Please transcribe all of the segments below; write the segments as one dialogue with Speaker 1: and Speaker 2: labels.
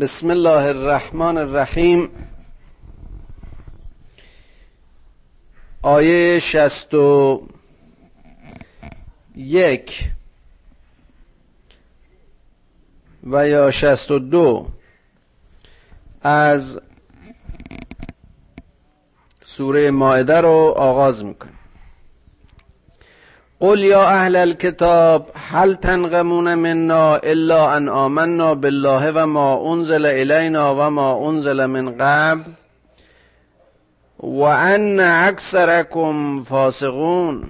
Speaker 1: بسم الله الرحمن الرحیم. آیه شست و یک. و یا شست و دو. از سوره مائده رو آغاز می‌کنه قل یا اهل الكتاب هل تنقمون منا الا ان آمنا بالله و ما انزل الینا و ما انزل من قبل و ان اکثرکم فاسقون.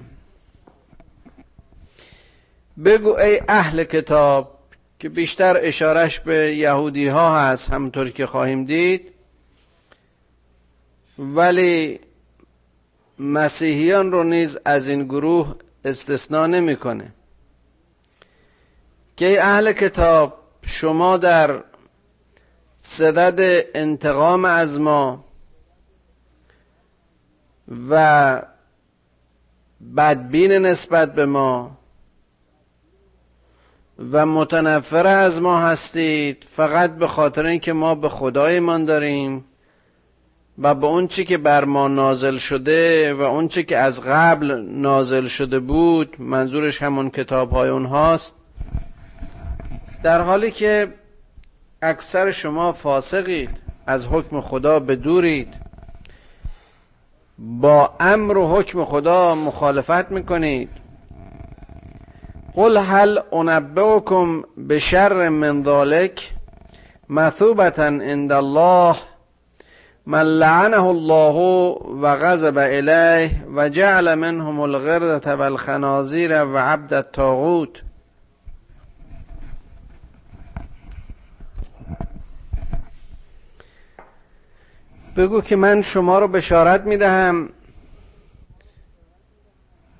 Speaker 1: بگو ای اهل کتاب که بیشتر اشارش به یهودی ها هست همونطور که خواهیم دید. ولی مسیحیان رو نیز از این گروه استثنا نمی‌کنه. که اهل کتاب شما در صدد انتقام از ما و بدبین نسبت به ما و متنفر از ما هستید فقط به خاطر اینکه ما به خدایمان داریم و به اون چی که بر ما نازل شده و اون چی که از قبل نازل شده بود منظورش همون کتاب های اونهاست. در حالی که اکثر شما فاسقید از حکم خدا بدورید با امر و حکم خدا مخالفت می‌کنید. قل هل انبئکم بشر من ذلک مثوبتا عند الله من لعنه الله و غضب الیه و جعل منهم الغردة والخنازیر و عبد الطاغوت. بگو که من شما رو بشارت می‌دهم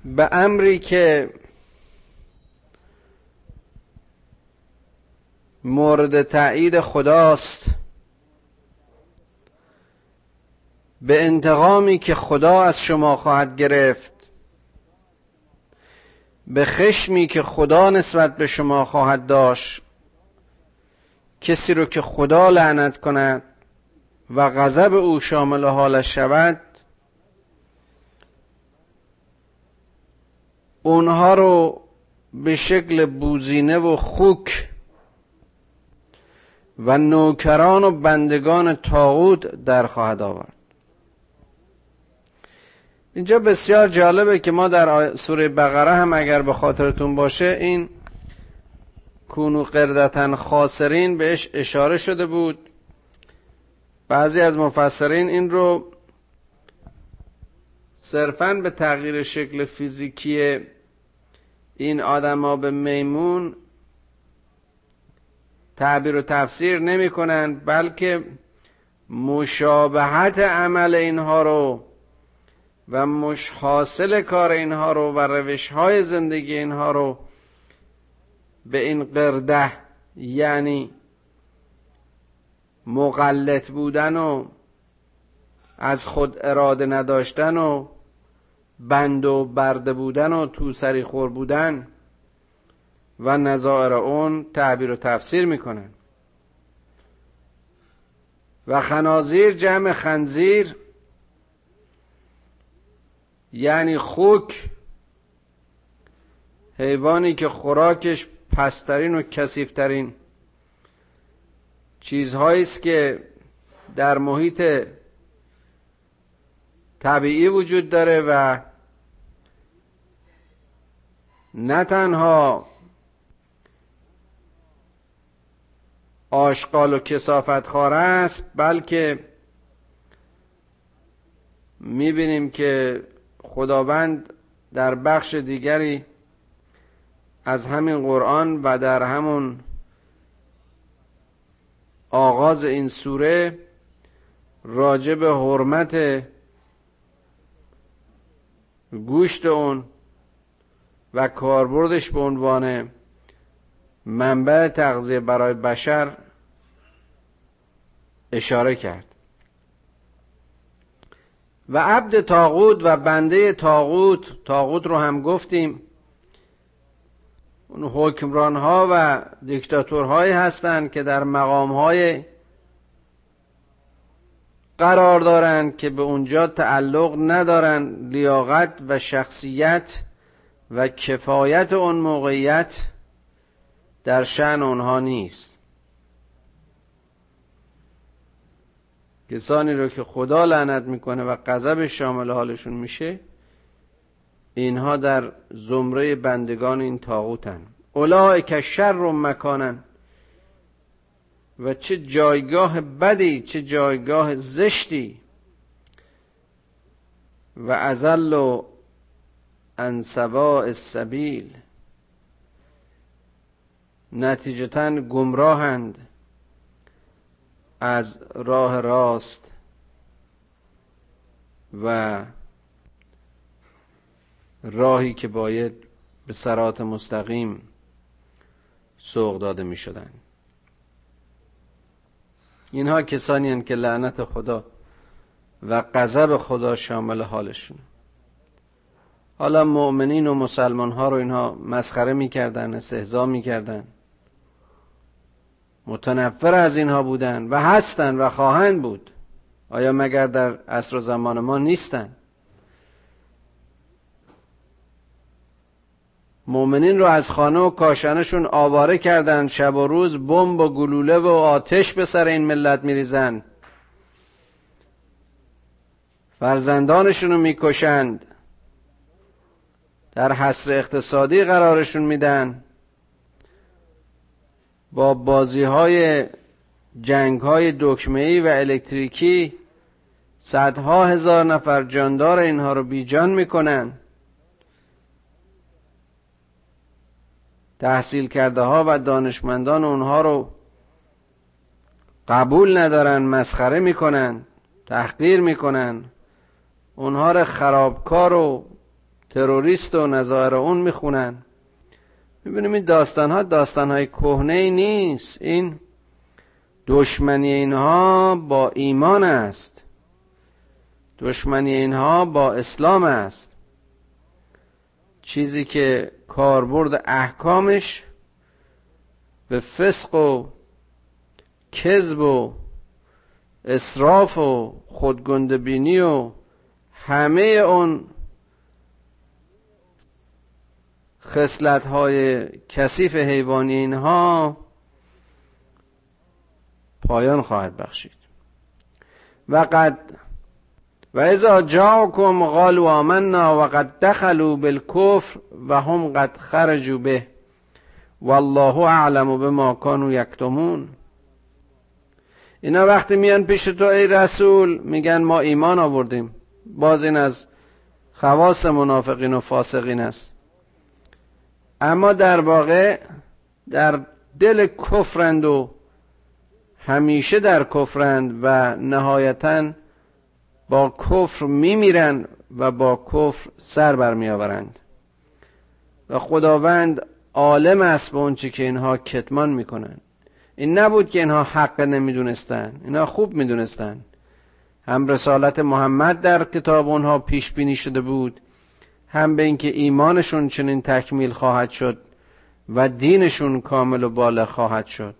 Speaker 1: به امری که مورد تایید خداست. به انتقامی که خدا از شما خواهد گرفت به خشمی که خدا نسبت به شما خواهد داشت کسی رو که خدا لعنت کند و غضب او شامل حالش شود اونها رو به شکل بوزینه و خوک و نوکران و بندگان تاغود در خواهد آورد. اینجا بسیار جالبه که ما در سوره بقره هم اگر به خاطرتون باشه این کونو قردتن خاسرین بهش اشاره شده بود. بعضی از مفسرین این رو صرفا به تغییر شکل فیزیکی این آدما به میمون تعبیر و تفسیر نمی کنند بلکه مشابهت عمل اینها رو و مش حاصل کار اینها رو و روش های زندگی اینها رو به این قرده یعنی مقلط بودن و از خود اراده نداشتن و بند و برده بودن و تو سری خور بودن و نظائر اون تعبیر و تفسیر می‌کنن. و خنازیر جمع خنزیر یعنی خوک حیوانی که خوراکش پسترین و کسیفترین چیزهایی است که در محیط طبیعی وجود داره و نه تنها آشغال و کسافت خاره است بلکه می‌بینیم که خداوند در بخش دیگری از همین قرآن و در همون آغاز این سوره راجع به حرمت گوشت اون و کاربردش به عنوان منبع تغذیه برای بشر اشاره کرد. و عبد تاغوت و بنده تاغوت تاغوت رو هم گفتیم. اون حکمران ها و دیکتاتورهایی هستند که در مقام های قرار دارند که به اونجا تعلق ندارند لیاقت و شخصیت و کفایت اون موقعیت در شن اونها نیست. کسانی رو که خدا لعنت می‌کنه و غضب شامل حالشون میشه اینها در زمره بندگان این تاغوتن که شر و مکانن. و چه جایگاه بدی چه جایگاه زشتی. و ازل و انسباء السبیل. نتیجتا گمراهند. از راه راست و راهی که باید به سرات مستقیم سوق داده می شدن. اینها کسانی هستند که لعنت خدا و غضب خدا شامل حالشون حالا مؤمنین و مسلمان ها رو اینها مسخره می‌کردن استهزا می‌کردن متنفر از اینها بودن و هستن و خواهند بود. آیا مگر در عصر و زمان ما نیستن؟ مؤمنین رو از خانه و کاشانشون آواره کردن. شب و روز بمب و گلوله و آتش به سر این ملت میریزن. فرزندانشون رو می‌کشند. در حصر اقتصادی قرارشون میدن. با بازی های جنگ های دکمه و الکتریکی صدها هزار نفر جاندار اینها رو بیجان می‌کنن. تحصیل کرده ها و دانشمندان اونها رو قبول ندارن مسخره می‌کنن تحقیر می‌کنن. اونها رو خرابکار و تروریست و نظاهر اون می‌خونن. می‌بینیم این داستان ها داستان های کهنه نیست. این دشمنی اینها با ایمان است. دشمنی اینها با اسلام است. چیزی که کاربرد احکامش به فسق و کذب و اسراف و خودگندبینی و همه اون خسلت های کثیف حیوانی اینها پایان خواهد بخشید. و قد و اذا جاءكم قالوا آمنا و قد دخلوا بالکفر و هم قد خرجوا به والله اعلم بما كانوا یکتمون. اینا وقتی میان پیش تو ای رسول میگن ما ایمان آوردیم. باز این از خواص منافقین و فاسقین است. اما در واقع در دل کفرند و همیشه در کفرند و نهایتا با کفر میمیرند و با کفر سر برمیآورند. و خداوند عالم است به اونچه که اینها کتمان می‌کنند. این نبود که اینها حق نمی‌دونستن اینها خوب می‌دونستن هم رسالت محمد در کتاب اونها پیش بینی شده بود. هم به اینکه ایمانشون چنین تکمیل خواهد شد و دینشون کامل و بالا خواهد شد.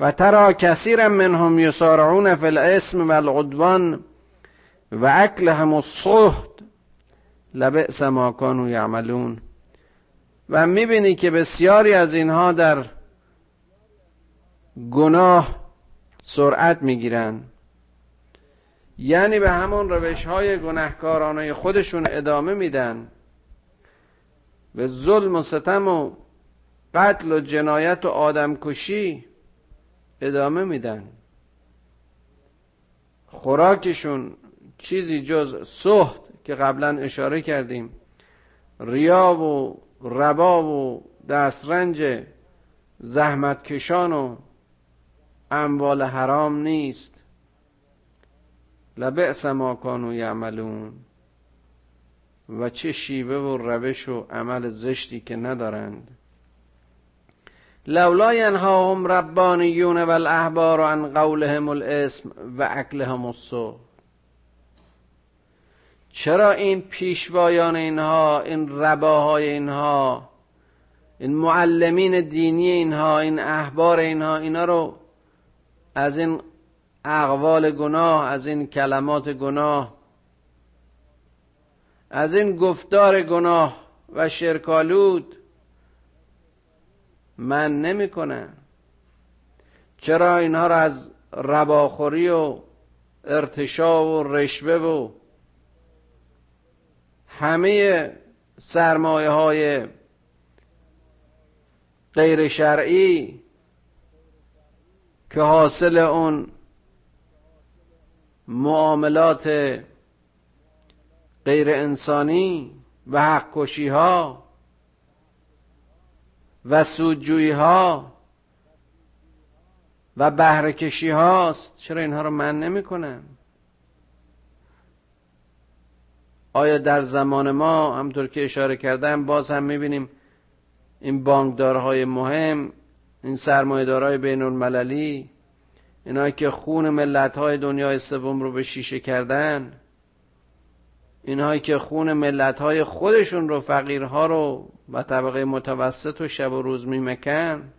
Speaker 1: و ترا کثیرا منهم یسارعون فی الاسم و العدوان و اکلهم الصحت لبئس ما کانوا یعملون. و می‌بینی که بسیاری از اینها در گناه سرعت می‌گیرند. یعنی به همون روش های گناهکارانه خودشون ادامه میدن. به ظلم و ستم و قتل و جنایت و آدمکشی ادامه میدن. خوراکشون چیزی جز سخت که قبلا اشاره کردیم. ریا و ربا و دسترنج زحمتکشان و اموال حرام نیست. لبعث ما کانو یعملون و چه شیوه و روش و عمل زشتی که ندارند. لولا ینهاهم ربانیون و الاحبار عن قولهم الاسم و اکلهم السو چرا این پیشوایان اینها این رباهای اینها این معلمین دینی اینها این احبار اینها اینا رو از این اقوال گناه از این کلمات گناه از این گفتار گناه و شرکالود من نمی چرا اینها را از رباخوری و ارتشا و رشوه و همه سرمایه های غیر شرعی که حاصل اون معاملات غیر انسانی و حق ها و سودجویی ها و بهرهکشی هاست چرا اینها رو من نمی‌کنن آیا در زمان ما همطور که اشاره کردم باز هم می‌بینیم این بانکدارهای مهم این سرمایه‌دارهای بین المللی اینایی که خون ملت‌های دنیای سوم رو به شیشه کردن اینهایی که خون ملت‌های خودشون رو فقیرها رو و طبقه متوسط و شب و روز میمکن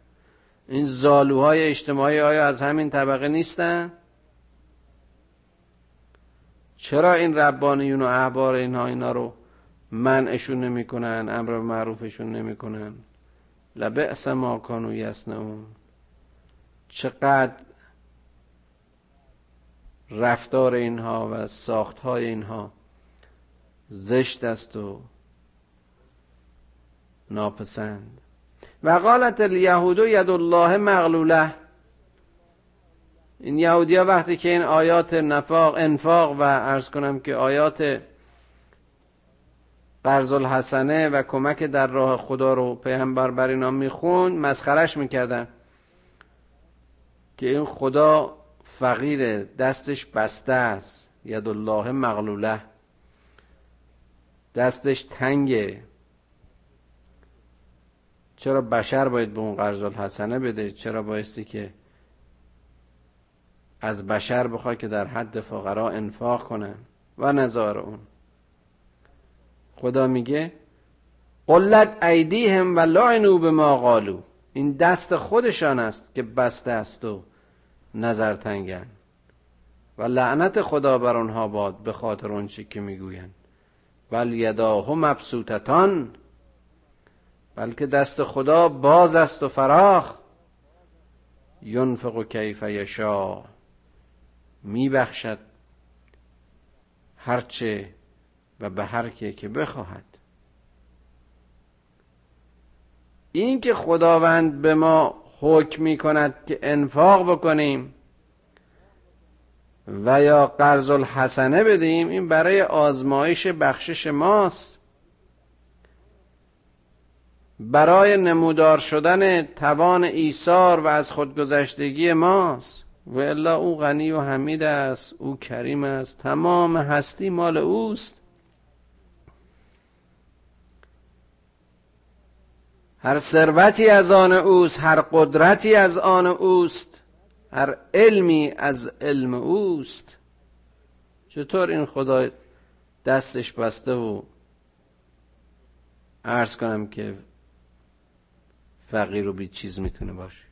Speaker 1: این زالوهای اجتماعی آیا از همین طبقه نیستن؟ چرا این ربانیون و احبار اینها اینا رو منعشون نمی‌کنن امر معروفشون نمی‌کنن لبعث ما کانو یسنون چقدر رفتار اینها و ساختهای اینها زشت است و ناپسند. و قالت الیهود ید الله مغلوله. این یهودی ها وقتی که این آیات نفاق انفاق و ارز کنم که آیات قرض الحسنه و کمک در راه خدا رو پیغمبر بر اینا میخون مسخرش می‌کردن که این خدا فقیر دستش بسته است. ید الله مغلوله. دستش تنگه. چرا بشر باید به اون قرض الحسنه بده؟ چرا بایستی که از بشر بخواد که در حد فقرا انفاق کنن و نظار اون. خدا میگه قلت ایدیهم و لعنو به ما قالو این دست خودشان است که بسته است و نظر تنگن و لعنت خدا بر آنها باد به خاطر اون چی که می‌گوین بل یداه مبسوطتان بلکه دست خدا باز است و فراخ. ینفق کیف یشا میبخشد هرچه و به هر که بخواهد. این که خداوند به ما حکم می کند که انفاق بکنیم و یا قرض الحسنه بدیم این برای آزمایش بخشش ماست. برای نمودار شدن توان ایثار و از خودگذشتگی ماست. و الا او غنی و حمید است او کریم است تمام هستی مال اوست. هر ثروتی از آن اوست هر قدرتی از آن اوست هر علمی از علم اوست. چطور این خدا دستش بسته و عرض کنم که فقیر و بی چیز می‌تونه باشه.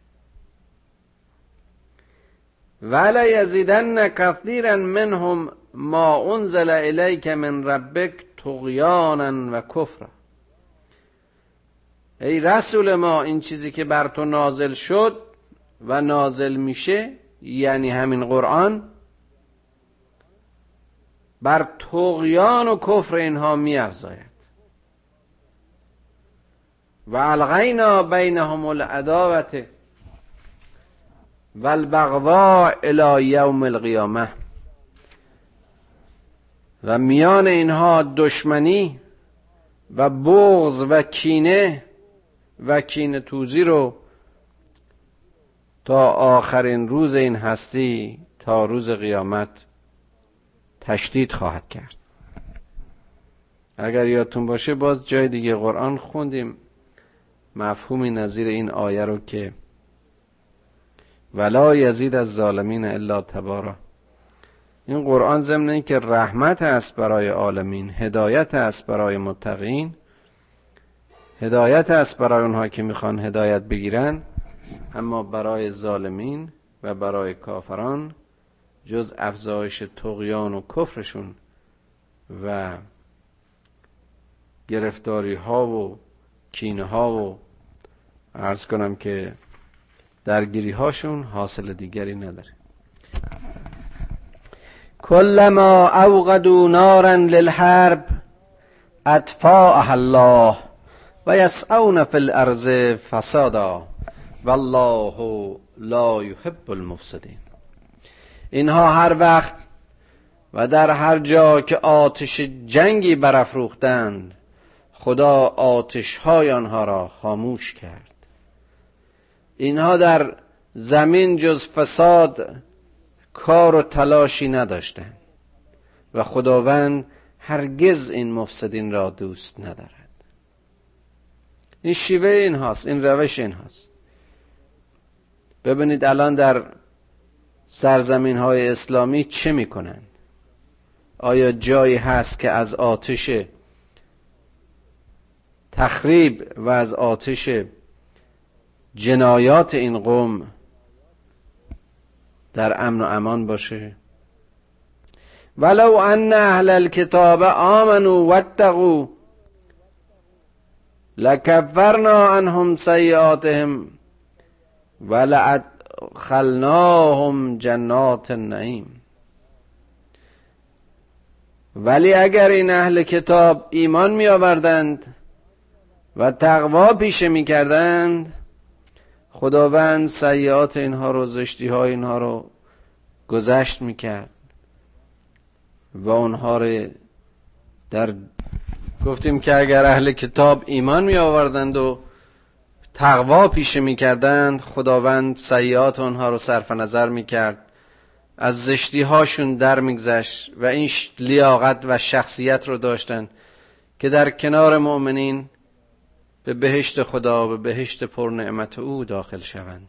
Speaker 1: ولا یزیدن کثیرا منهم ما انزل الیک من ربک طغیانا و کفرا ای رسول ما این چیزی که بر تو نازل شد و نازل میشه یعنی همین قرآن بر تغیان و کفر اینها میافزاید. و الغینا بینهم العداوت و البغضاء الى یوم القیامه و میان اینها دشمنی و بغض و کینه و کینه توزی رو تا آخرین روز این هستی تا روز قیامت تشدید خواهد کرد. اگر یادتون باشه باز جای دیگه قرآن خوندیم. مفهومی نظیر این آیه رو که ولا یزید از ظالمین الا تبارا. این قرآن ضمن که رحمت است برای عالمین هدایت است برای متقین. هدایت است برای اونها که می‌خوان هدایت بگیرن اما برای ظالمین و برای کافران جز افزایش تقیان و کفرشون و گرفتاری ها و کینه ها و ارز کنم که درگیری هاشون حاصل دیگری نداره. کلما اوقدوا نارا للحرب اطفاءها الله. و یسعون فی الارض فسادا والله لا یحب المفسدین اینها هر وقت و در هر جا که آتش جنگی برافروختند خدا آتش های آنها را خاموش کرد. اینها در زمین جز فساد کار و تلاشی نداشتند و خداوند هرگز این مفسدین را دوست ندارد. این شیوه این هاست این روش این هاست. ببینید الان در سرزمین های اسلامی چه می‌کنند آیا جایی هست که از آتش تخریب و از آتش جنایات این قوم در امن و امان باشه؟ ولو ان اهل الكتاب آمنوا واتقوا لکفرنا عنهم سیئاتهم ولادخلناهم جنات النعیم. ولی اگر این اهل کتاب ایمان می آوردند و تقوا پیشه می کردند خداوند سیعات اینها رو زشتی های اینها رو گذشت می کرد و اونها رو در گفتیم که اگر اهل کتاب ایمان می آوردند و تقوا پیشه می کردند خداوند سیعات اونها رو صرف نظر می کرد از زشتی هاشون در میگذشت و این لیاقت و شخصیت رو داشتن که در کنار مؤمنین به بهشت خدا به بهشت پر نعمت او داخل شوند.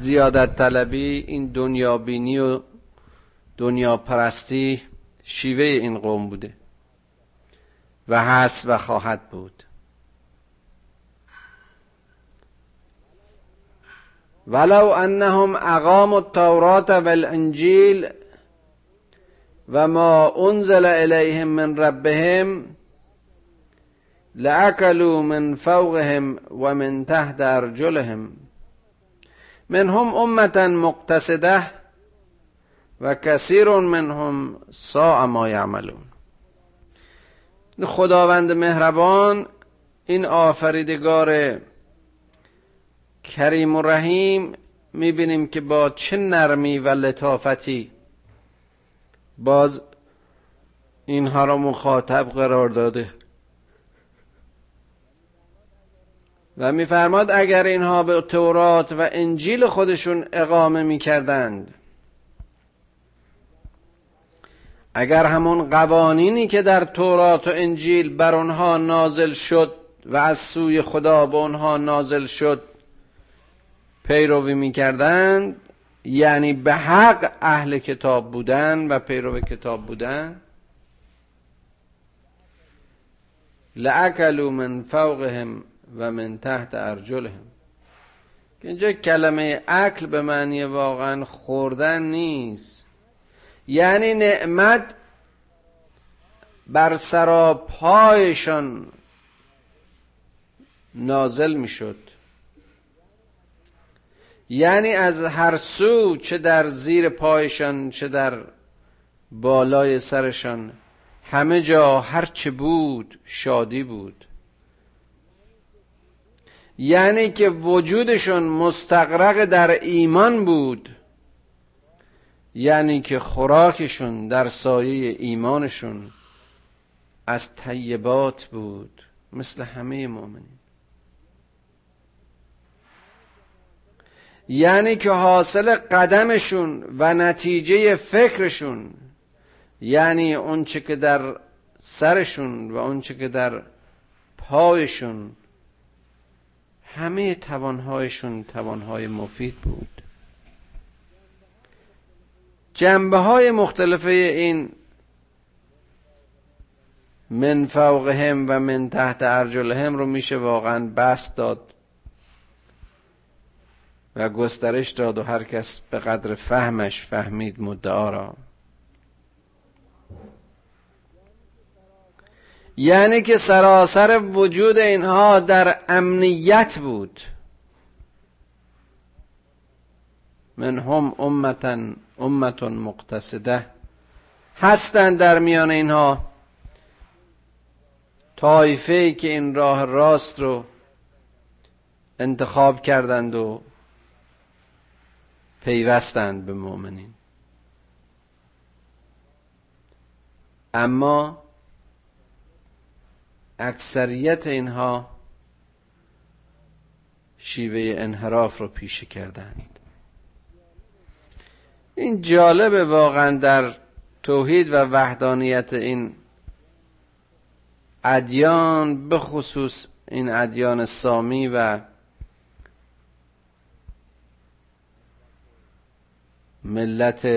Speaker 1: زیادت طلبی این دنیا بینی و دنیا پرستی شیوه این قوم بوده و هست و خواهد بود. ولو انهم اقاموا التورات والانجیل و ما انزل الیهم من ربهم لاكلوا من فوقهم ومن تحت ارجلهم. منهم امه مقتصده و کثیر منهم ساء ما یعملون. خداوند مهربان این آفریدگار کریم و رحیم می‌بینیم که با چه نرمی و لطافتی باز اینها را مخاطب قرار داده. و میفرماد اگر اینها به تورات و انجیل خودشون اقامه می‌کردند اگر همون قوانینی که در تورات و انجیل بر آنها نازل شد و از سوی خدا به آنها نازل شد پیروی می‌کردند یعنی به حق اهل کتاب بودن و پیرو کتاب بودن لعکلو من فوقهم و من تحت ارجلهم. اینجا کلمه اکل به معنی واقعا خوردن نیست. یعنی نعمت بر سراپایشان نازل می‌شد. یعنی از هر سو چه در زیر پایشان چه در بالای سرشان همه جا هر چه بود شادی بود. یعنی که وجودشون مستقرق در ایمان بود. یعنی که خوراکشون در سایه ایمانشون از طیبات بود مثل همه مؤمنین یعنی که حاصل قدمشون و نتیجه فکرشون یعنی اونچه که در سرشون و اونچه که در پایشون همه توانهایشون توانهای مفید بود. جنبه های مختلفه این من فوقهم و من تحت ارجلهم رو میشه واقعا بست داد و گسترش داد و هر کس به قدر فهمش فهمید مدعا را. یعنی که سراسر وجود اینها در امنیت بود. من هم امتا امت مقتصده هستند در میان اینها. طایفه که این راه راست رو انتخاب کردند و پیوستند به مؤمنین. اما اکثریت اینها شیوه انحراف رو پیشه کردند. این جالبه واقعا در توحید و وحدانیت این ادیان به خصوص این ادیان سامی و ملت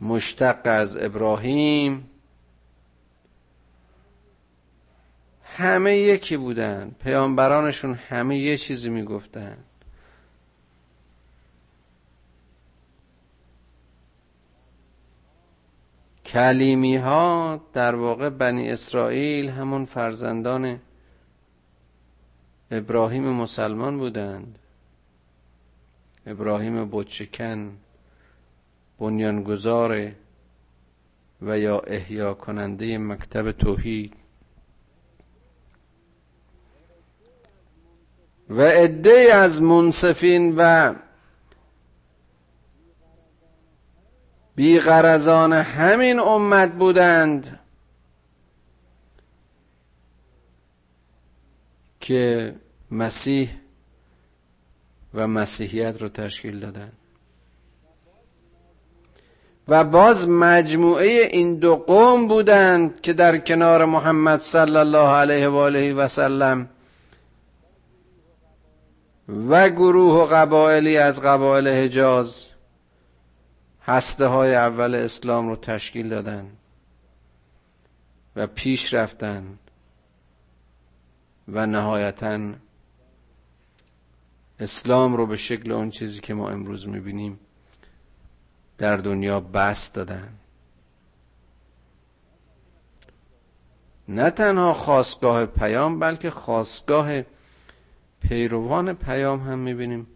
Speaker 1: مشتق از ابراهیم. همه یکی بودن. پیامبرانشون همه یه چیزی می‌گفتن. کلیمی ها در واقع بنی اسرائیل همون فرزندان ابراهیم مسلمان بودند. ابراهیم بودشکن بنیانگذار و یا احیا کننده مکتب توحید. و عده از منصفین و بیغرزان همین امت بودند که مسیح و مسیحیت رو تشکیل دادن و باز مجموعه این دو قوم بودند که در کنار محمد صلی الله علیه و آله و سلم و گروه و قبائلی از قبایل حجاز هسته های اول اسلام رو تشکیل دادن و پیش رفتن و نهایتا اسلام رو به شکل اون چیزی که ما امروز می‌بینیم در دنیا بست دادن. نه تنها خواستگاه پیام بلکه خواستگاه پیروان پیام هم می‌بینیم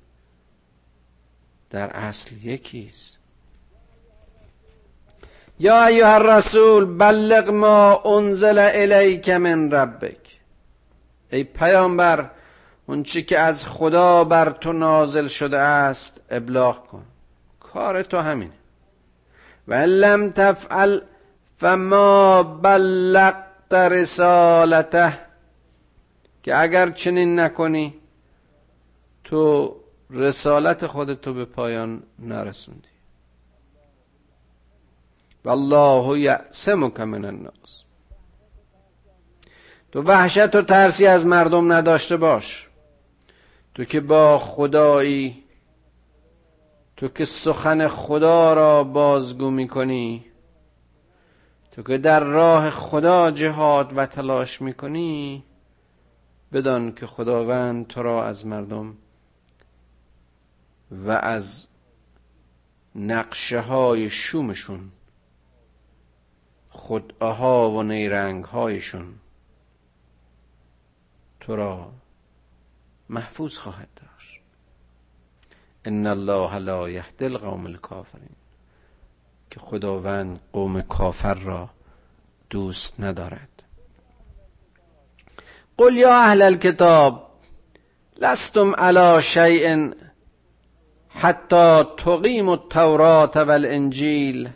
Speaker 1: در اصل یکیست یا ایها الرسول بلغ ما انزل الیک من ربک ای پیامبر اون چی که از خدا بر تو نازل شده است ابلاغ کن کار تو همینه و لم تفعل فما بلغت رسالته که اگر چنین نکنی تو رسالت خودتو به پایان نرسوندی والله یعصمک من الناس. تو وحشت و ترسی از مردم نداشته باش. تو که با خدایی تو که سخن خدا را بازگو می‌کنی تو که در راه خدا جهاد و تلاش می‌کنی بدان که خداوند تو را از مردم و از نقشه های شومشون خدعه و نیرنگ هایشون تو را محفوظ خواهد داشت. ان الله لا یهدی القوم الکافرین. که خداوند قوم کافر را دوست ندارد. قل یا اهل الكتاب لستم على شیء حتی تقیم التورات والانجیل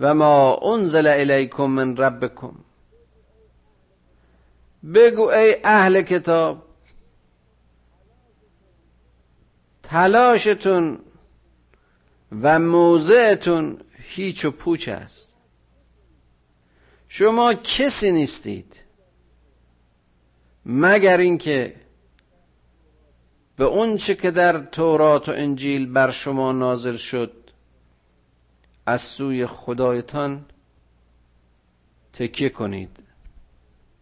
Speaker 1: و ما انزل الیکم من ربکم. بگو ای اهل کتاب تلاشتون و موضعتون هیچ و پوچ است. شما کسی نیستید مگر اینکه به اون چه که در تورات و انجیل بر شما نازل شد از سوی خدایتان تکیه کنید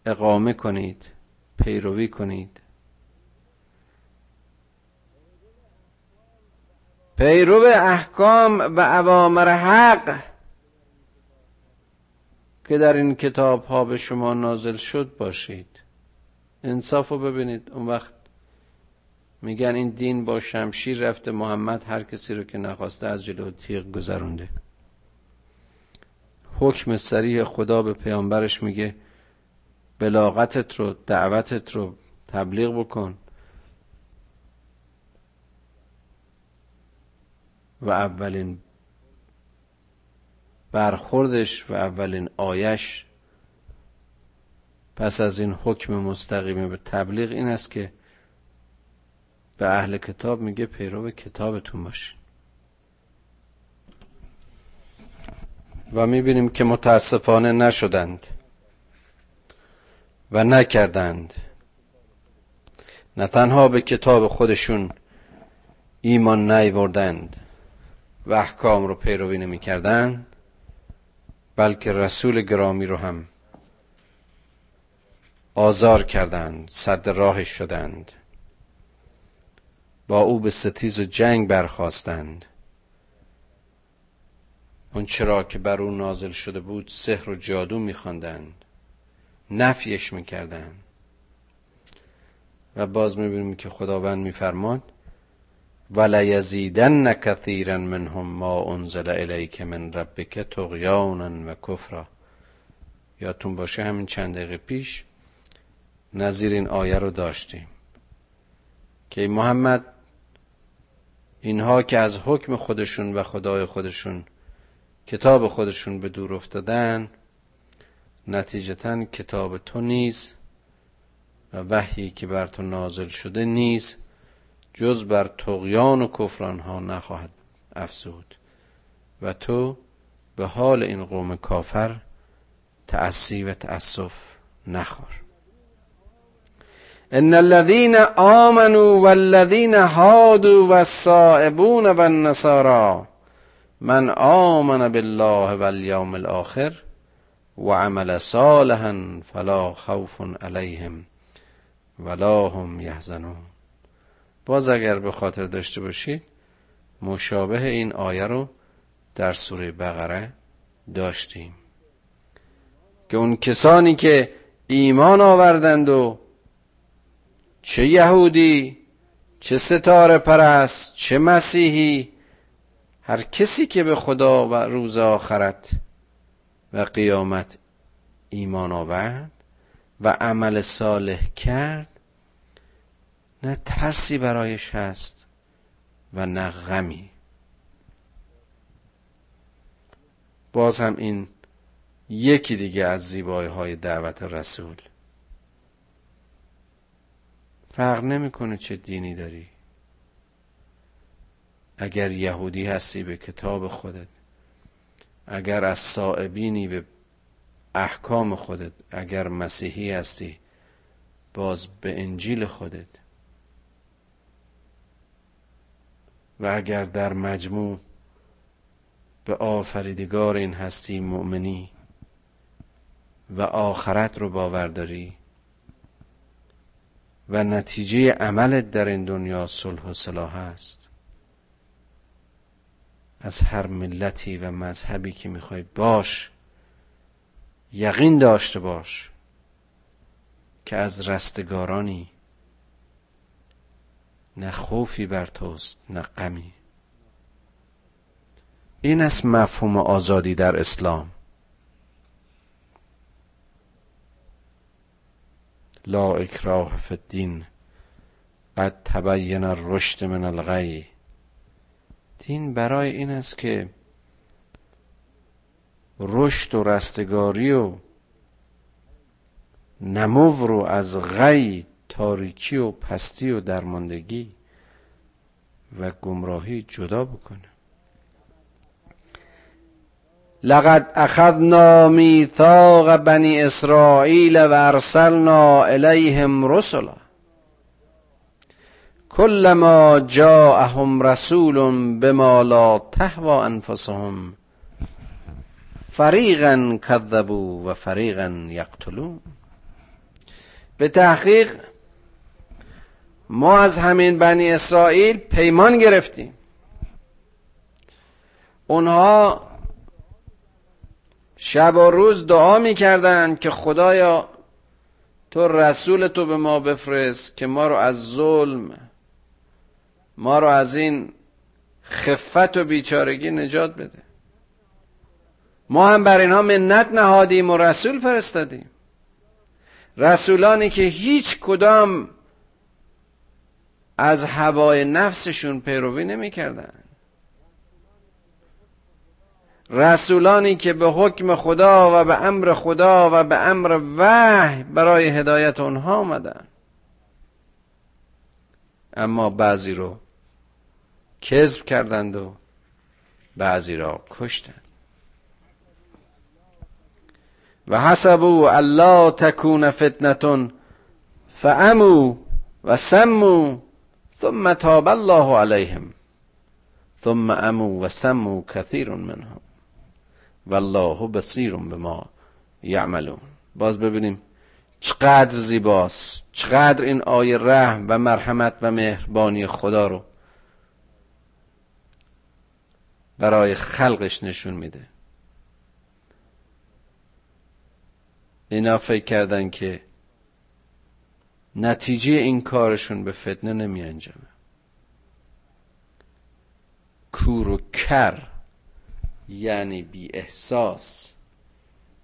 Speaker 1: اقامه کنید پیروی کنید. پیرو احکام و اوامر حق که در این کتاب ها به شما نازل شد باشید. انصاف رو ببینید. اون وقت میگن این دین با شمشیر رفته محمد هر کسی رو که نخواسته از جلو تیغ گذرونده. حکم سریح خدا به پیامبرش میگه بلاغتت رو دعوتت رو تبلیغ بکن. و اولین برخوردش و اولین آیش پس از این حکم مستقیمه به تبلیغ این است که به اهل کتاب میگه پیرو کتابتون باشین و می‌بینیم که متاسفانه نشدند و نکردند. نه تنها به کتاب خودشون ایمان نیوردند و احکام رو پیروی نمی‌کردند بلکه رسول گرامی رو هم آزار کردند صد راهش شدند. با او به ستیز و جنگ برخواستند اون چرا که بر او نازل شده بود سحر و جادو میخواندند. نفیش می‌کردند. و باز می‌بینیم که خداوند میفرماد ولیزیدن کثیرا منهم ما انزل الیک من ربک طغیانا و کفرا. یادتون باشه همین چند دقیقه پیش نظیر این آیه رو داشتیم که محمد اینها که از حکم خودشون و خدای خودشون کتاب خودشون به دور افتادن نتیجتا کتاب تو نیز و وحیی که بر تو نازل شده نیز جز بر تقیان و کفران ها نخواهد افزود. و تو به حال این قوم کافر تأسی و تأسف نخور. ان الذين آمنوا والذين هادوا والصائبون والنصارى من آمن بالله واليوم الآخر وعمل صالحا فلا خوف عليهم ولا هم يحزنون باز اگر به خاطر داشته باشید مشابه این آیه رو در سوره بقره داشتیم. که اون کسانی که ایمان آوردند و چه یهودی چه ستاره پرست چه مسیحی هر کسی که به خدا و روز آخرت و قیامت ایمان آورد و عمل صالح کرد نه ترسی برایش هست و نه غمی. باز هم این یکی دیگه از زیبایی های دعوت رسول. فرق نمی‌کنه چه دینی داری. اگر یهودی هستی به کتاب خودت اگر از صائبینی به احکام خودت اگر مسیحی هستی باز به انجیل خودت. و اگر در مجموع به آفریدگار این هستی مؤمنی و آخرت رو باور داری و نتیجه عملت در این دنیا صلح و صلاح است از هر ملتی و مذهبی که می‌خوای باش یقین داشته باش که از رستگارانی نه خوفی بر توست نه غمی. این است مفهوم آزادی در اسلام. لا اکراه فی الدین قد تبین الرشد من الغی. دین برای این است که رشد و رستگاری و نمو رو از غی تاریکی و پستی و درماندگی و گمراهی جدا بکنه. لقد اخذنا میثاق بنی اسرائیل و ارسلنا الیهم رسلا. كلما جاءهم رسول بما لا تهوى انفسهم فریقا کذبوا و فریقا یقتلون. به تحقیق ما از همین بنی اسرائیل پیمان گرفتیم. اونها شب و روز دعا می‌کردند که خدایا تو رسول تو به ما بفرست که ما رو از ظلم ما رو از این خفت و بیچارگی نجات بده. ما هم بر اینها منت نهادیم و رسول فرستادیم. رسولانی که هیچ کدام از هوای نفسشون پیروی نمی‌کردن. رسولانی که به حکم خدا و به امر خدا و به امر وحی برای هدایت اونها آمدن. اما بعضی رو کذب کردند و بعضی را کشتند. و حسبوا الله تکون فتنتون فامو و سمو ثم تاب الله علیهم ثم امو و سمو کثیر منهم والله بصیر به ما یعملون. باز ببینیم چقدر زیباست چقدر این آیه رحم و مرحمت و مهربانی خدا رو برای خلقش نشون میده. اینا فکر کردن که نتیجه این کارشون به فتنه نمی انجامه کور و کر یعنی بی احساس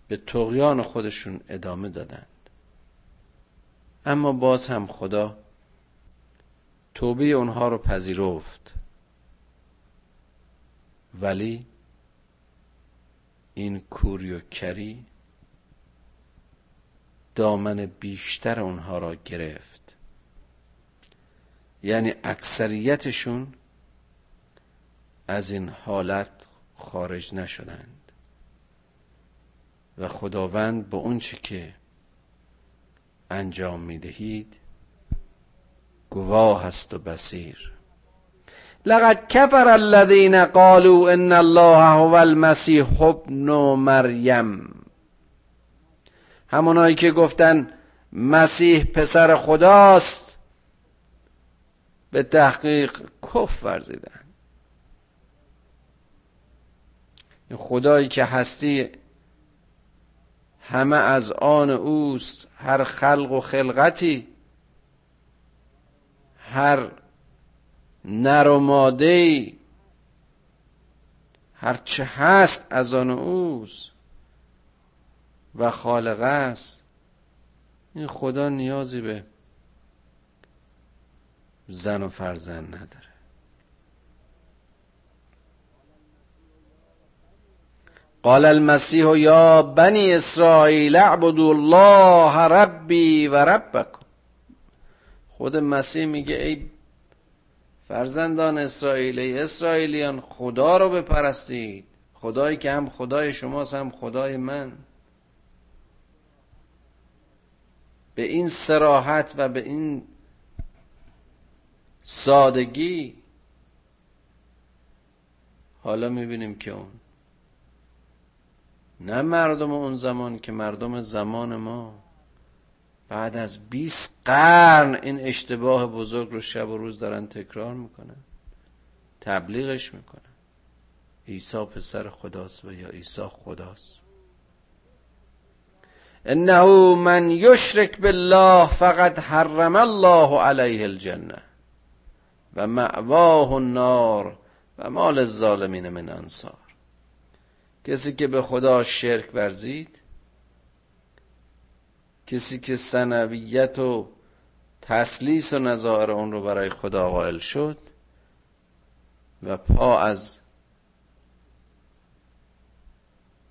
Speaker 1: به تقیان خودشون ادامه دادند اما باز هم خدا توبه اونها رو پذیرفت. ولی این کوری و کری دامن بیشتر اونها را گرفت. یعنی اکثریتشون از این حالت خارج نشدند. و خداوند به اون چی که انجام می‌دهید گواه هست و بسیر لقد کفر الذين قالوا ان الله هو المسیح ابن مریم همونایی که گفتن مسیح پسر خداست به تحقیق کف ورزیدن. خدایی که هستی همه از آن اوست هر خلق و خلقتی هر نر و ماده هر چه هست از آن اوست و خالق است. این خدا نیازی به زن و فرزند نداره. قال المسیح یا بنی اسرائیل اعبدوا الله ربی و ربکم. خود مسیح میگه ای فرزندان اسرائیل ای اسرائیلیان خدا رو بپرستید. خدایی که هم خدای شماست هم خدای من. به این سراحت و به این سادگی حالا می‌بینیم که اون. نه مردم اون زمان که مردم زمان ما. بعد از 20 قرن این اشتباه بزرگ رو شب و روز دارن تکرار می‌کنن. تبلیغش می‌کنن. عیسی پسر خداست و یا عیسی خداست. انه من یشرک بالله فقد حرم الله علیه الجنه و معواه النار و مال الظالمین من انصار. کسی که به خدا شرک ورزید کسی که سنویت و تسلیس و نظائر اون رو برای خدا قائل شد و پا از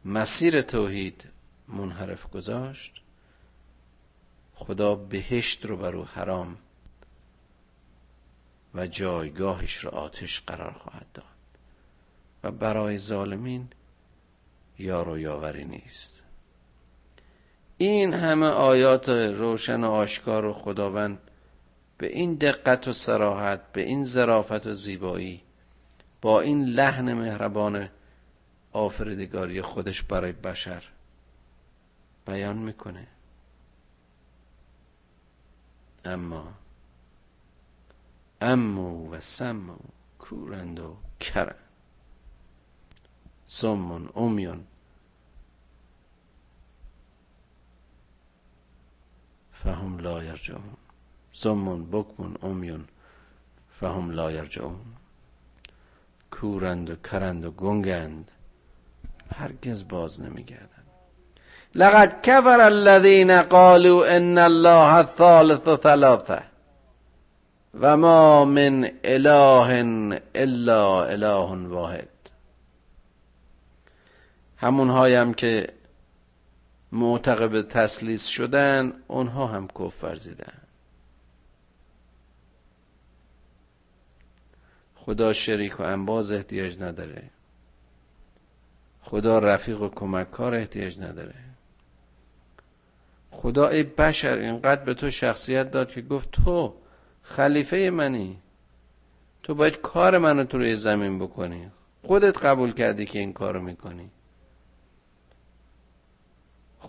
Speaker 1: مسیر توحید منحرف گذاشت خدا بهشت رو بر او حرام و جایگاهش رو آتش قرار خواهد داد. و برای ظالمین یار و یاوری نیست. این همه آیات روشن و آشکار و خداوند به این دقت و سراحت به این ظرافت و زیبایی با این لحن مهربان آفریدگاری خودش برای بشر بیان می‌کنه. اما امو و سمو کورند و کرند. سمون امیون فهم لا یرجعون. سمون بکمون امیون فهم لا یرجعون. کورند و کرند و گنگند هرگز باز نمیگردند. لقد کفر الذین قالوا ان الله ثالث ثلاثه و ما من اله الا اله واحد. همون هایم که معتقب تسلیس شدن اونها هم کفر ورزیدن. خدا شریک و انباز احتیاج نداره. خدا رفیق و کمککار احتیاج نداره. خدا ای بشر اینقدر به تو شخصیت داد که گفت تو خلیفه منی. تو باید کار منو تو روی زمین بکنی. خودت قبول کردی که این کارو می‌کنی.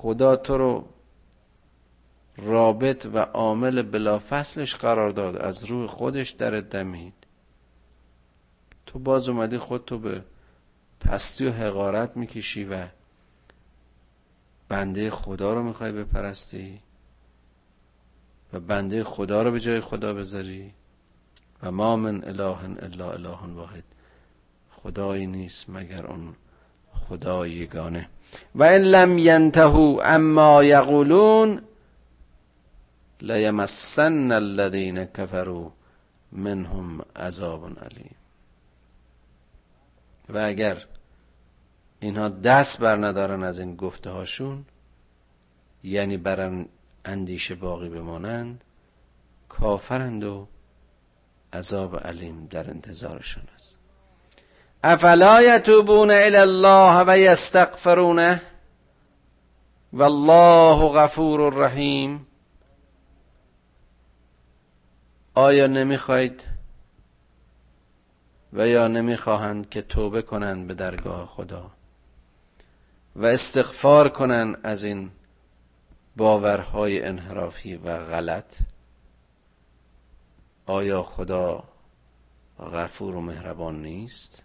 Speaker 1: خدا تو رو رابط و عامل بلافصلش قرار داد. از روح خودش در دمید. تو باز اومدی خودتو به پستی و حقارت می‌کشی و بنده خدا رو می‌خوای بپرستی و بنده خدا رو به جای خدا بذاری و ما من اله الا اله واحد. خدایی نیست مگر اون خدای یگانه و این لم ینتهو اما یقولون لیمسن الذین کفروا منهم عذاب علیم. و اگر اینها دست بر ندارن از این گفته هاشون یعنی بر اندیشه باقی بمانند کافرند و عذاب علیم در انتظارشون است. افلا یتوبون الی الله و یستغفرونه والله غفور رحیم آیا نمی‌خواید و یا نمی‌خواهند که توبه کنند به درگاه خدا و استغفار کنند از این باورهای انحرافی و غلط؟ آیا خدا غفور و مهربان نیست؟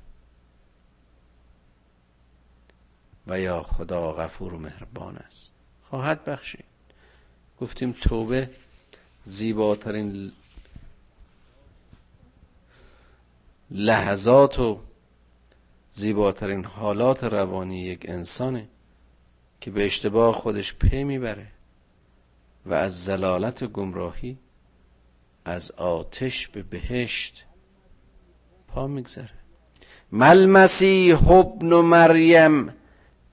Speaker 1: و یا خدا غفور و مهربان است. خواهد بخشید. گفتیم توبه زیباترین لحظات و زیباترین حالات روانی یک انسانه که به اشتباه خودش پی می‌بره و از زلالت و گمراهی از آتش به بهشت پا میگذره. مل مسیح ابن مریم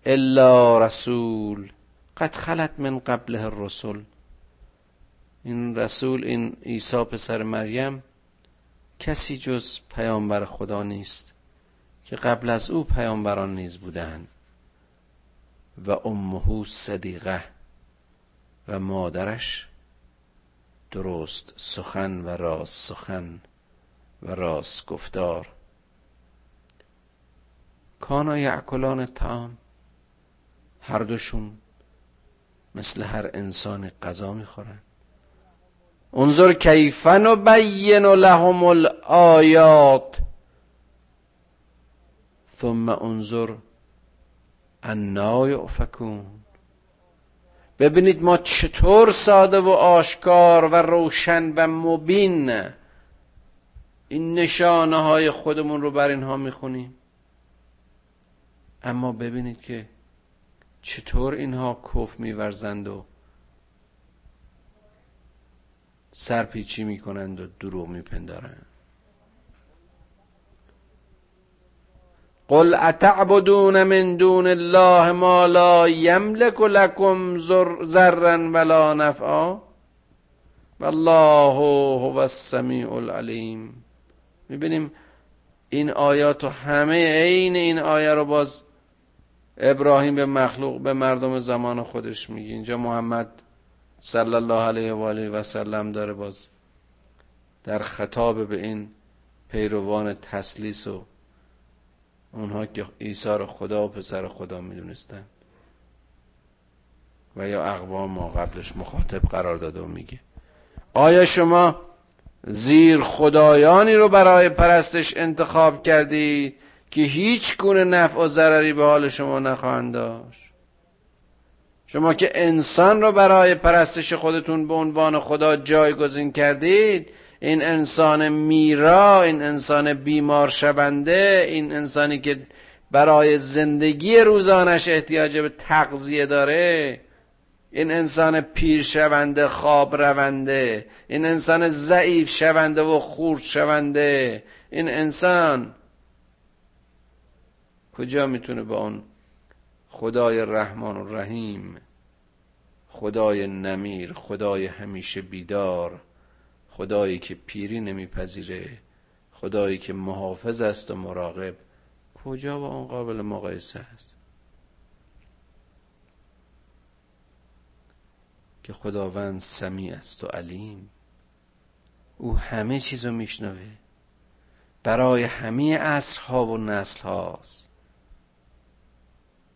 Speaker 1: الا رسول. قد خلت من قبله الرسل. این رسول این عیسی پسر مریم کسی جز پیامبر خدا نیست که قبل از او پیامبران نیز بودند و امه صدیقه و مادرش درست سخن و راست سخن و راست گفتار. کانا یعکلان تام هر دوشون مثل هر انسان غذا می‌خورن. انظر کیفن و بین لهم الآیات. ثم انظر انا یؤفکون. ببینید ما چطور ساده و آشکار و روشن و مبین این نشانه های خودمون رو بر اینها می‌خونیم. اما ببینید که چطور اینها کف میورزند و سرپیچی می‌کنند و دروغ میپندارند؟ قل اتعبدون من دون الله ما لا یملک لكم ذرا ولا نفعا؟ والله هو السمیع العلیم. می‌بینیم این آیات و همه عین این آیه رو باز ابراهیم به مخلوق به مردم زمان خودش میگه. اینجا محمد صلی الله علیه و آله و سلم داره باز در خطاب به این پیروان تسلیس و اونها که عیسی رو خدا و پسر خدا می‌دونستن. و یا اقوام ما قبلش مخاطب قرار داده و میگه. آیا شما زیر خدایانی رو برای پرستش انتخاب کردید که هیچ گونه نفع و ضرری به حال شما نخواهند داشت. شما که انسان رو برای پرستش خودتون به عنوان خدا جایگزین کردید این انسان میرا این انسان بیمار شونده این انسانی که برای زندگی روزانش احتیاج به تغذیه داره این انسان پیر شونده خواب رونده این انسان ضعیف شونده و خورد شونده این انسان کجا می‌تونه با اون خدای رحمان و رحیم خدای نمیر خدای همیشه بیدار خدایی که پیری نمیپذیره خدایی که محافظ است و مراقب کجا با اون قابل مقایسه است؟ که خداوند سمیع است و علیم. او همه چیز رو میشنوه. برای همه عصرها و نسل هاست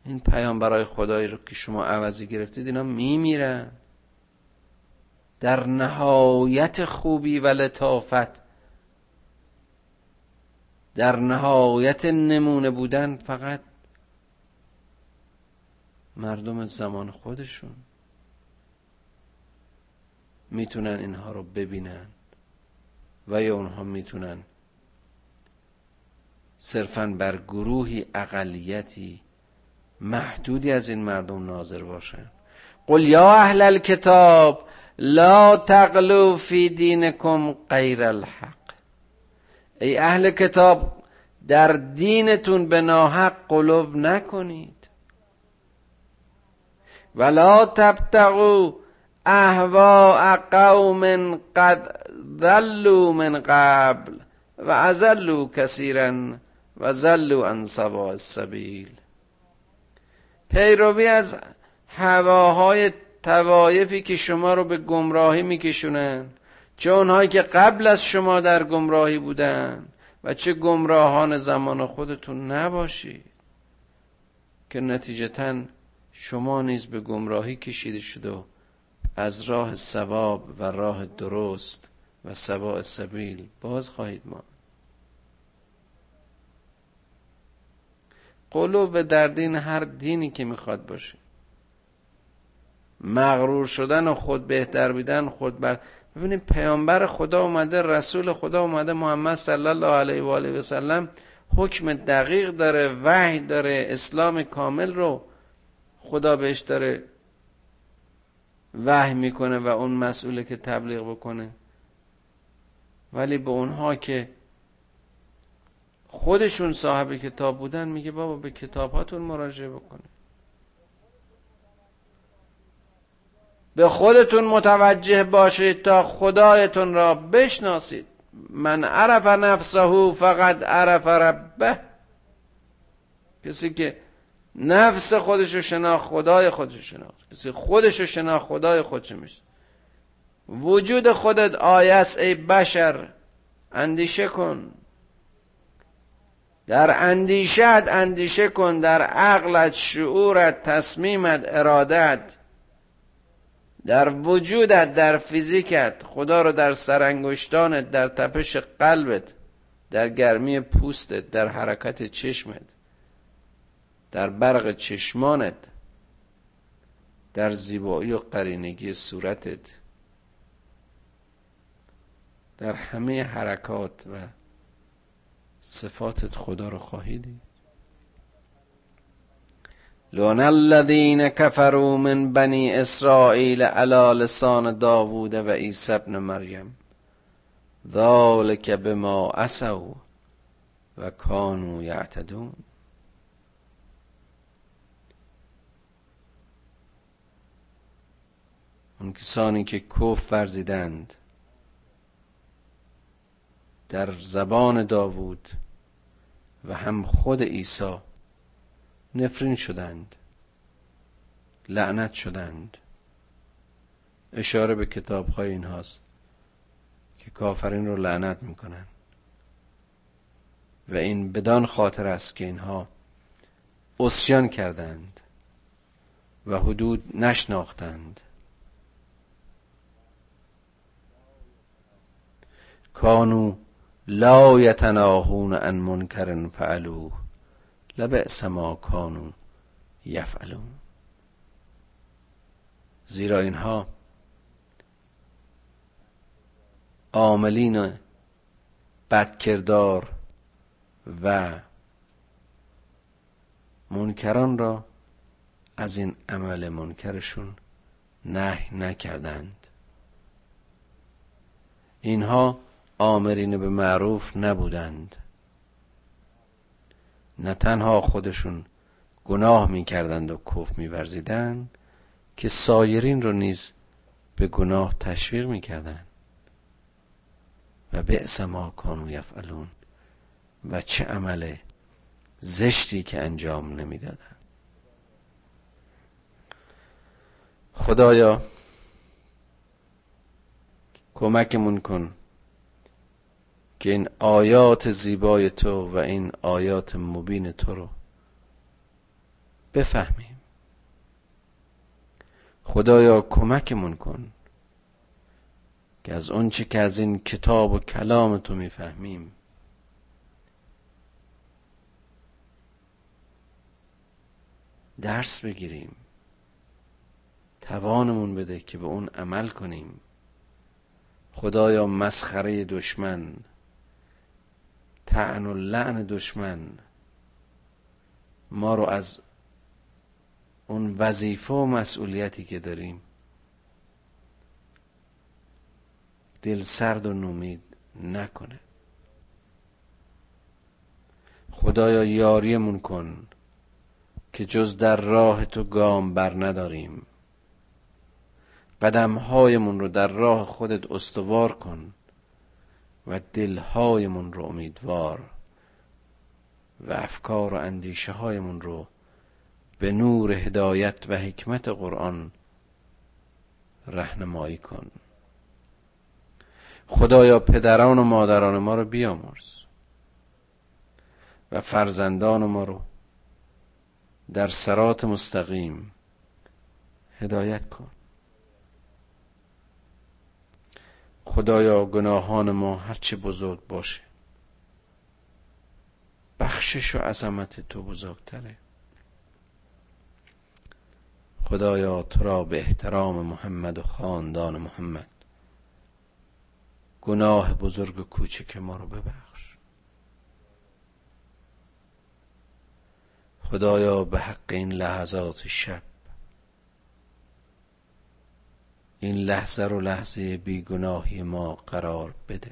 Speaker 1: این پیام برای خدایی رو که شما عوضی گرفتید اینا میمیرن در نهایت خوبی و لطافت در نهایت نمونه بودن فقط مردم زمان خودشون می‌تونن اینها رو ببینن و یا اونها می‌تونن صرفا بر گروهی اقلیتی محدودی از این مردم ناظر باشن. قل یا اهل الكتاب لا تغلو فی دینکم غیر الحق. ای اهل کتاب در دینتون به ناحق قلوب نکنید. ولا تبتغوا اهواء قوم قد ذلوا من قبل و ازلوا کثیرا و ذلوا عن سواء السبیل. پیروی از هواهای توایفی که شما رو به گمراهی میکشونن چه اونهایی که قبل از شما در گمراهی بودن و چه گمراهان زمان خودتون نباشید که نتیجتا شما نیز به گمراهی کشیده شده و از راه ثواب و راه درست و سواء سبیل باز خواهید ما قلوب در دین هر دینی که می‌خواد باشه. مغرور شدن و خود بهتر بیدن خود بر ببینید پیامبر خدا اومده رسول خدا اومده محمد صلی الله علیه و آله و سلم حکم دقیق داره وحی داره اسلام کامل رو خدا بهش داره وحی می‌کنه و اون مسئوله که تبلیغ بکنه. ولی به اونها که خودشون صاحب کتاب بودن میگه بابا به کتاباتون مراجعه بکنه. به خودتون متوجه باشید تا خدایتون را بشناسید. من عرف نفسه فقط عرف ربه. کسی که نفس خودشو شناخت خدای خودشو شناخت. کسی خودشو شناخت خدای خودشو میشه وجود خودت آیس ای بشر. اندیشه کن. در اندیشت اندیشه کن در عقلت شعورت تصمیمت ارادت در وجودت در فیزیکت خدا رو در سرانگشتانت در تپش قلبت در گرمی پوستت در حرکت چشمت در برق چشمانت در زیبایی و قرینگی صورتت در همه حرکات و صفاتت خدا رو خواهیدی لون الذين كفروا من بني اسرائيل على لسان داوود و عیسی ابن مریم. ذلك بما عصوا و كانوا یعتدون. اون کسانی که کف ورزیدند در زبان داوود و هم خود عیسی نفرین شدند لعنت شدند. اشاره به کتاب های این هاست که کافرین رو لعنت می‌کنن. و این بدان خاطر است که اینها اسیان کردند و حدود نشناختند. کانو لا یتناهون ان منکر فعلوه لبئس ما کانو یفعلون. زیرا اینها عاملین بدکردار و منکران را از این عمل منکرشون نه نکردند. اینها آمرین به معروف نبودند. نه تنها خودشون گناه می‌کردند و کف میورزیدند که سایرین رو نیز به گناه تشویق می‌کردند. و بئس ما کانو یفعلون و چه عمل زشتی که انجام نمی‌دادند. خدایا کمکمون کن که این آیات زیبای تو و این آیات مبین تو رو بفهمیم. خدایا کمکمون کن که از اونچه که از این کتاب و کلام تو می‌فهمیم درس بگیریم توانمون بده که به اون عمل کنیم. خدایا مسخره دشمن تعن و لعن دشمن. ما رو از اون وظیفه و مسئولیتی که داریم دل سرد و نومید نکنه. خدایا یاریمون کن که جز در راه تو گام بر نداریم. قدمهایمون رو در راه خودت استوار کن. و دلهایمون رو امیدوار و افکار و اندیشه هایمون رو به نور هدایت و حکمت قرآن رهنمایی کن. خدایا پدران و مادران ما رو بیامرز و فرزندان ما رو در سرات مستقیم هدایت کن. خدایا گناهان ما هرچه بزرگ باشه. بخشش و عظمت تو بزرگتره. خدایا تو را به احترام محمد و خاندان محمد. گناه بزرگ و کوچک ما رو ببخش. خدایا به حق این لحظات شب این لحظه رو لحظه بیگناهی ما قرار بده.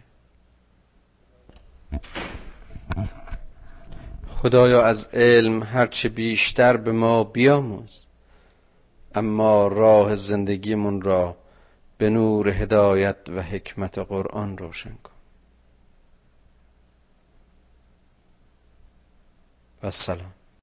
Speaker 1: خدایا از علم هرچه بیشتر به ما بیاموز اما راه زندگیمون را به نور هدایت و حکمت قرآن روشن کن. و سلام.